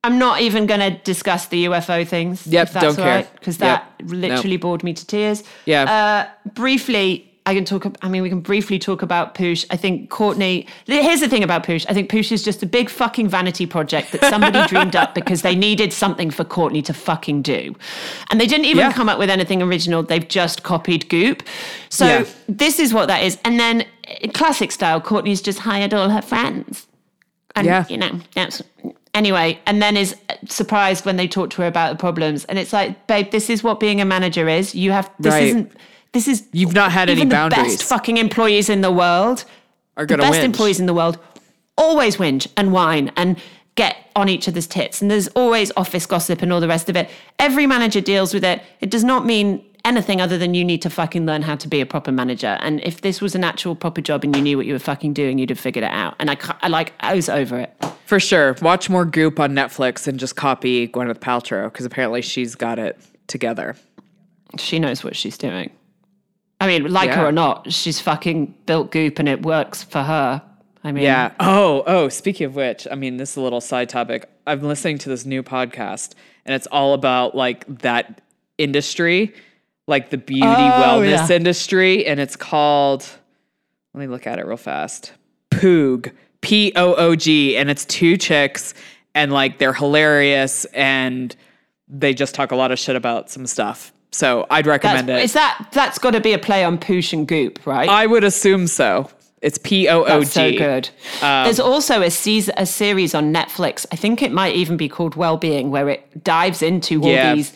I'm not even going to discuss the UFO things. Yep, if that's don't all care. right, because that Yep, literally bored me to tears. Yeah. Uh, briefly, I can talk. I mean, we can briefly talk about Poosh. I think Courtney. Here's the thing about Poosh. I think Poosh is just a big fucking vanity project that somebody [laughs] dreamed up because they needed something for Courtney to fucking do, and they didn't even Yeah. come up with anything original. They've just copied Goop. So Yeah. this is what that is. And then, eh, classic style, Courtney's just hired all her friends. And, Yeah. you know, that's anyway, and then is eh, surprised when they talk to her about the problems. And it's like, babe, this is what being a manager is. You have, this Right. isn't, this is, You've not had any even the best fucking employees in the world, Are the gonna best whinge. employees in the world always whinge and whine and get on each other's tits. And there's always office gossip and all the rest of it. Every manager deals with it. It does not mean anything other than you need to fucking learn how to be a proper manager. And if this was an actual proper job and you knew what you were fucking doing, you'd have figured it out. And I, I like, I was over it. For sure. Watch more Goop on Netflix and just copy Gwyneth Paltrow because apparently she's got it together. She knows what she's doing. I mean, like her or not, she's fucking built goop and it works for her. I mean, Yeah. Oh, oh, speaking of which, I mean, this is a little side topic. I'm listening to this new podcast and it's all about like that industry, like the beauty oh, wellness yeah. industry. And it's called, let me look at it real fast Poog, P O O G. And it's two chicks and like they're hilarious and they just talk a lot of shit about some stuff. So I'd that's, recommend it. is that that's got to be a play on poosh and goop, right? I would assume so. It's P O O That's so G. good. Um, There's also a season, a series on Netflix. I think it might even be called Wellbeing, where it dives into all Yeah. these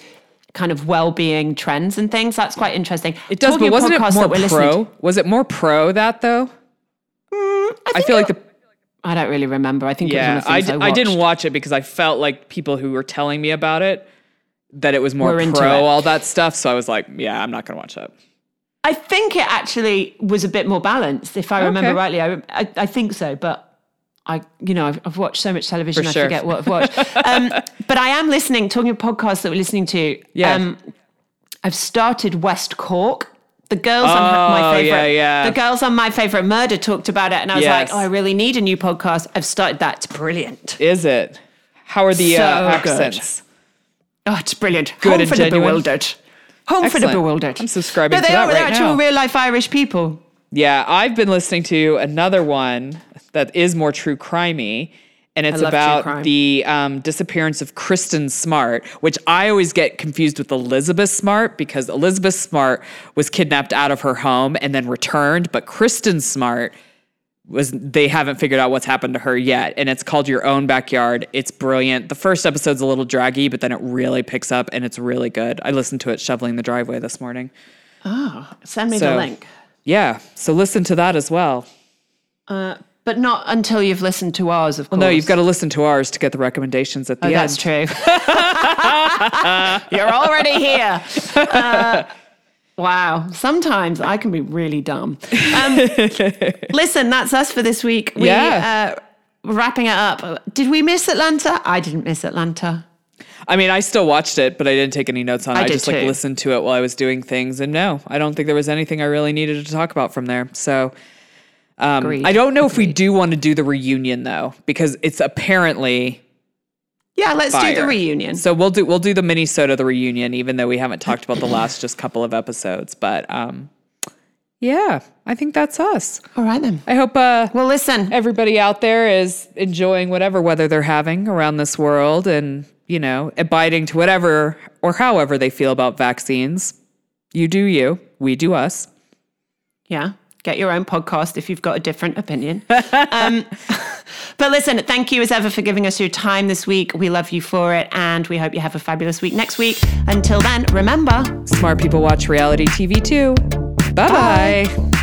kind of well-being trends and things. That's quite interesting. It does, Talking but wasn't it more that pro? Was it more pro that though? Mm, I, feel like the I don't really remember. I think yeah. it I, of the things d- I, I didn't watch it because I felt like people who were telling me about it that it was more Were pro all that stuff. So I was like, yeah, I'm not gonna watch that. I think it actually was a bit more balanced, if I remember Okay. rightly. I, I, I think so, but I, you know, I've, I've watched so much television, For I sure. forget what I've watched. [laughs] um, but I am listening, talking of podcasts that we're listening to. Yeah. Um, I've started West Cork. The girls on Oh, my favorite, yeah, yeah. the girls on my favorite murder talked about it, and I was Yes. like, oh, I really need a new podcast. I've started that. It's brilliant. Is it? How are the uh, So good. Oh, it's brilliant. Good Home and for the bewildered. Home for the bewildered. I'm subscribing No, to they that are. They're actual real life Irish people. Yeah, I've been listening to another one that is more true crimey, and it's about the um, disappearance of Kristen Smart, which I always get confused with Elizabeth Smart because Elizabeth Smart was kidnapped out of her home and then returned, but Kristen Smart was they haven't figured out what's happened to her yet and it's called your own backyard it's brilliant the first episode's a little draggy but then it really picks up and it's really good i listened to it shoveling the driveway this morning oh Send me the link. yeah so listen to that as well But not until you've listened to ours, of course. No, you've got to listen to ours to get the recommendations at the Oh, end. that's true. [laughs] You're already here. [laughs] Uh, wow. Sometimes I can be really dumb. Um, [laughs] listen, that's us for this week. We, Yeah. Uh, wrapping it up. Did we miss Atlanta? I didn't miss Atlanta. I mean, I still watched it, but I didn't take any notes on it. I I, just like listened to it while I was doing things. And no, I don't think there was anything I really needed to talk about from there. So um, I don't know if we do want to do the reunion though, because it's apparently Yeah, let's do the reunion. So we'll do we'll do the Minnesota the reunion, even though we haven't talked about the last just couple of episodes. But um, Yeah, I think that's us. All right then. I hope uh, Well, listen. everybody out there is enjoying whatever weather they're having around this world and, you know, abiding to whatever or however they feel about vaccines. You do you, we do us. Yeah. Get your own podcast if you've got a different opinion. [laughs] um, but listen, thank you as ever for giving us your time this week. We love you for it. And we hope you have a fabulous week next week. Until then, remember Smart people watch reality TV too. Bye bye.